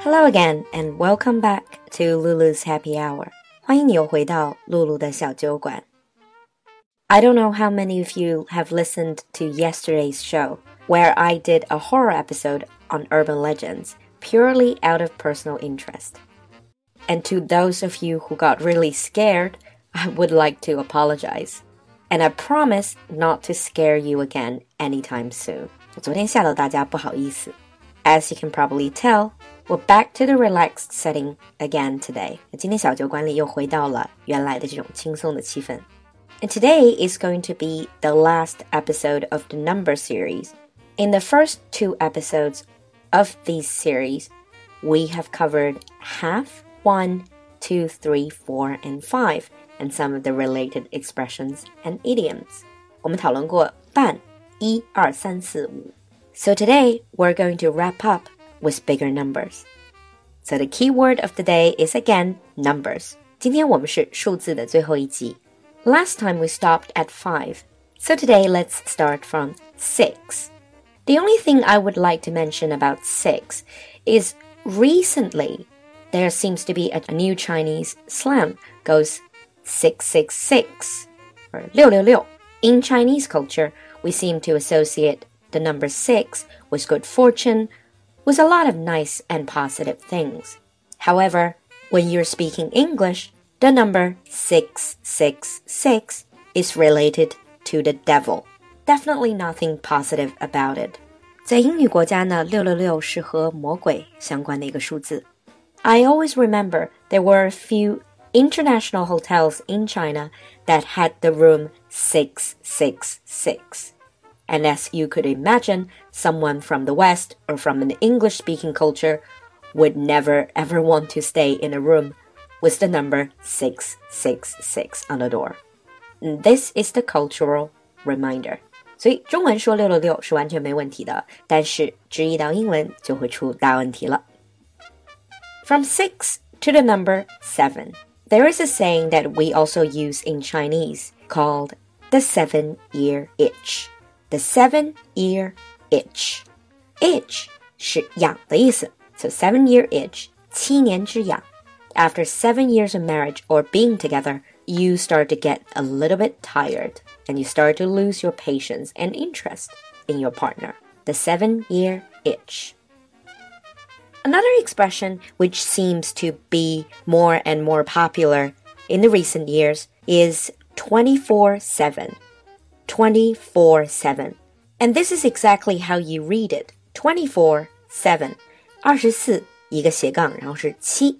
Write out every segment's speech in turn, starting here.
Hello again and welcome back to Lulu's Happy Hour. 欢迎你又回到露露的小酒馆。I don't know how many of you have listened to yesterday's show, where I did a horror episode on urban legends purely out of personal interest. And to those of you who got really scared, I would like to apologize. And I promise not to scare you again anytime soon. 我昨天吓到大家，不好意思。as you can probably tell, we're back to the relaxed setting again today. 今天小酒馆里又回到了原来的这种轻松的气氛。And today is going to be the last episode of the number series. In the first two episodes of this series, we have covered half, one, two, three, four, and five, and some of the related expressions and idioms. 我们讨论过半，一、二、三、四、五。so today we're going to wrap up with bigger numbers. So the key word of the day is again numbers. 今天我们是数字的最后一集. Last time we stopped at 5. So today let's start from 6. The only thing I would like to mention about 6 is recently there seems to be a, a new Chinese slang goes 666 or 666. In Chinese culture, we seem to associate the number six was good fortune, was a lot of nice and positive things. However, when you're speaking English, the number 666 is related to the devil. Definitely nothing positive about it. 在英语国家呢，六六六是和魔鬼相关的一个数字。I always remember there were a few international hotels in China that had the room 666. And as you could imagine, someone from the West or from an English speaking culture would never ever want to stay in a room with the number 666 on the door. And this is the cultural reminder. 所以中文说六六六是完全没问题的，但是直译到英文就会出大问题了。From six to the number seven, there is a saying that we also use in Chinese called the seven year itch the seven year itch. Itch 是痒的意思，so seven year itch 七年之痒. After seven years of marriage or being together, you start to get a little bit tired and you start to lose your patience and interest in your partner. The seven year itch. Another expression which seems to be more and more popular in the recent years is 24 7. 24 7. And this is exactly how you read it 24 7. 24一个斜杠，然后是七。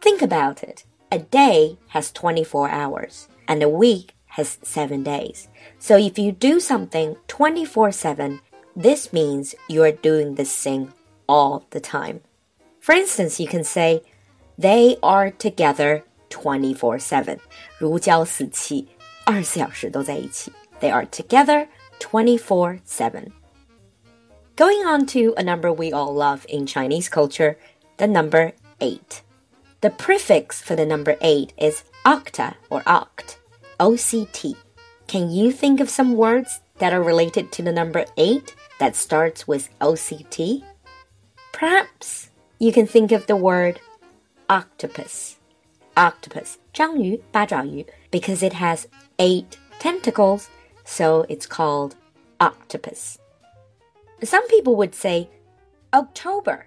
Think about it. A day has 24 hours, and a week has 7 days. So if you do something 24 7, this means you are doing this thing all the time. For instance, you can say, They are together 24 7. 如胶似漆，二十四小时都在一起。 they are together 24 7. Going on to a number we all love in Chinese culture, the number 8. The prefix for the number 8 is octa or oct, OCT. Can you think of some words that are related to the number 8 that starts with OCT? Perhaps you can think of the word octopus. Octopus, 章鱼,八爪鱼, because it has 8 tentacles so it's called octopus. Some people would say October.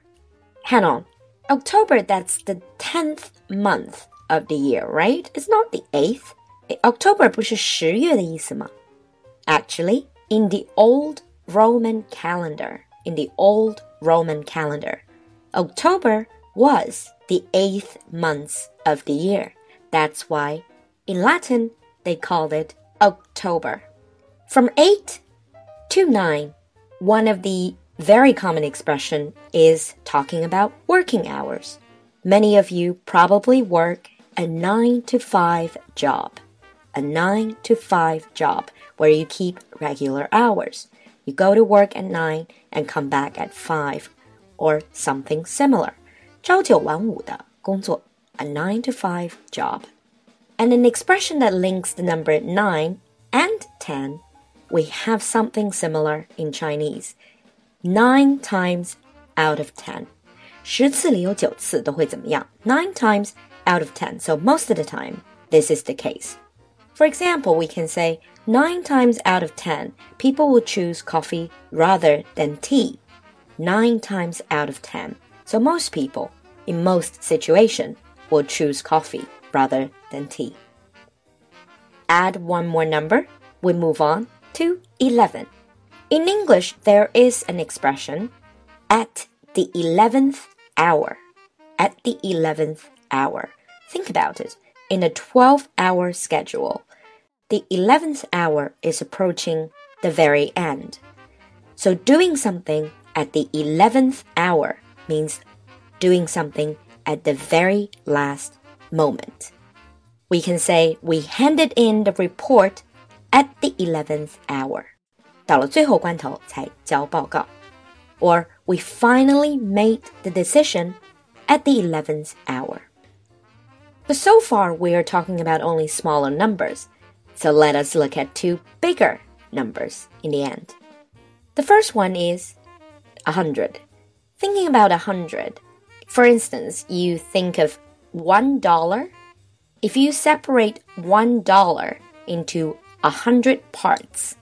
Hang on. October, that's the 10th month of the year, right? It's not the 8th. October 不是十月的意思吗? Actually, in the old Roman calendar, in the old Roman calendar, October was the eighth month of the year. That's why in Latin they called it October. From 8 to 9, one of the very common expression is talking about working hours. Many of you probably work a 9 to 5 job. A 9 to 5 job where you keep regular hours. You go to work at 9 and come back at 5 or something similar. 朝九晚五的工作, a 9 to 5 job. And an expression that links the number 9 and 10 we have something similar in Chinese. Nine times out of ten. 十次里有九次都会怎么样？Nine times out of ten. So most of the time, this is the case. For example, we can say nine times out of ten, people will choose coffee rather than tea. Nine times out of ten. So most people, in most situations, will choose coffee rather than tea. Add one more number, we move on to 11. In English, there is an expression at the 11th hour. At the 11th hour. Think about it. In a 12 hour schedule, the 11th hour is approaching the very end. So doing something at the 11th hour means doing something at the very last moment. We can say we handed in the report at the 11th hour. 到了最后关头才交报告. Or we finally made the decision at the 11th hour. But so far, we are talking about only smaller numbers. So let us look at two bigger numbers in the end. The first one is 100. Thinking about 100, for instance, you think of $1. If you separate $1 into 100 parts,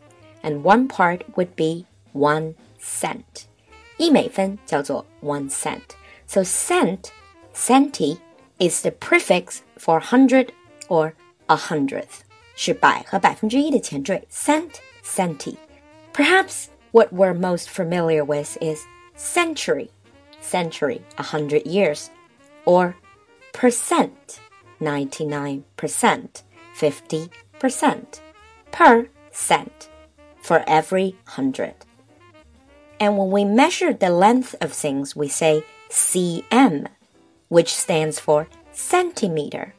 and one part would be 1 cent. 一美分叫做 one cent. So cent, centi, is the prefix for hundred or a hundredth. 是百和百分之一的前缀 cent, centi. Perhaps what we're most familiar with is century, century, a hundred years, or percent, 99%, 50%, per cent, for every hundred. And when we measure the length of things, we say cm, which stands for centimeter.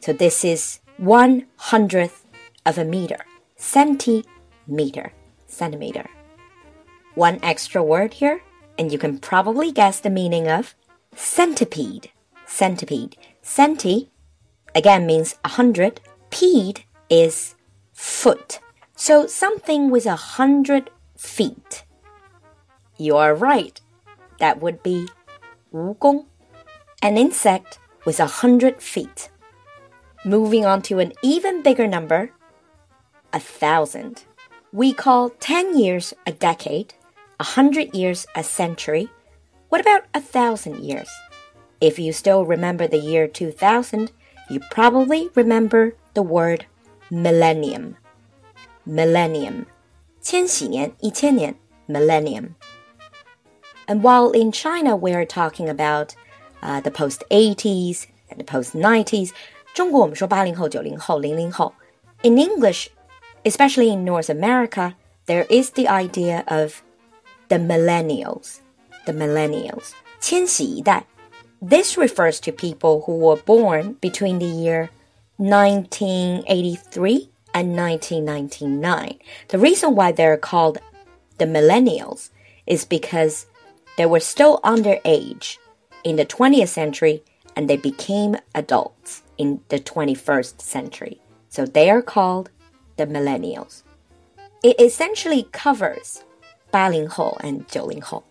So this is one hundredth of a meter. Centimeter. Centimeter. One extra word here, and you can probably guess the meaning of centipede. Centipede. Centi, again, means a hundred. Pede is foot. So something with a hundred feet. You are right. That would be 蜈蚣, an insect with a hundred feet. Moving on to an even bigger number, a thousand. We call 10 years a decade, a hundred years a century. What about a thousand years? If you still remember the year 2000, you probably remember the word millennium. Millennium. 千禧年,一千年, millennium. And while in China we are talking about uh, the post 80s and the post 90s, 中国我们说八零后、九零后、零零后. In English, especially in North America, there is the idea of the millennials. The millennials. 千禧一代. This refers to people who were born between the year 1983 and 1999. The reason why they're called the millennials is because they were still underage in the 20th century and they became adults in the 21st century. So they are called the millennials. It essentially covers 80后 and 90后.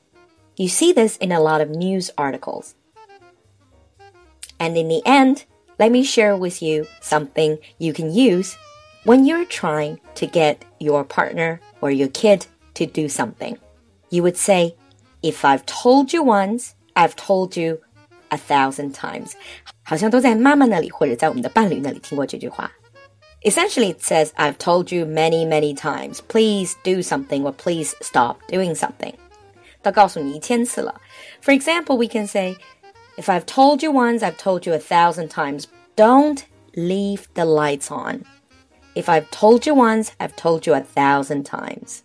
You see this in a lot of news articles. And in the end, let me share with you something you can use when you're trying to get your partner or your kid to do something. You would say, if I've told you once, I've told you a thousand times. 好像都在妈妈那里或者在我们的伴侣那里听过这句话。Essentially, it says, I've told you many, many times, please do something or please stop doing something. 都告诉你一千次了. For example, we can say, if I've told you once, I've told you a thousand times, don't leave the lights on. If I've told you once, I've told you a thousand times.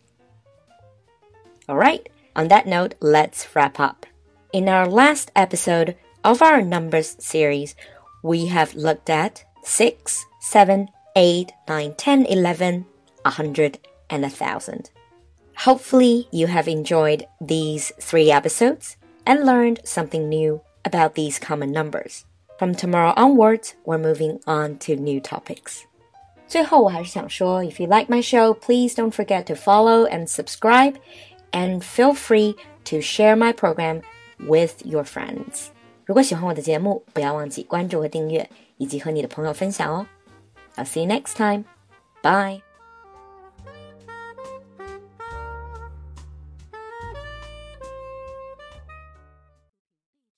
Alright, on that note, let's wrap up. In our last episode of our numbers series, we have looked at 6, 7, 8, 9, 10, 11, 100, and 1000. Hopefully, you have enjoyed these three episodes and learned something new about these common numbers. From tomorrow onwards, we're moving on to new topics. 最后，我还是想说，if you like my show, please don't forget to follow and subscribe and feel free to share my program with your friends。如果喜欢我的节目，不要忘记关注和订阅，以及和你的朋友分享哦。I'll see you next time. Bye.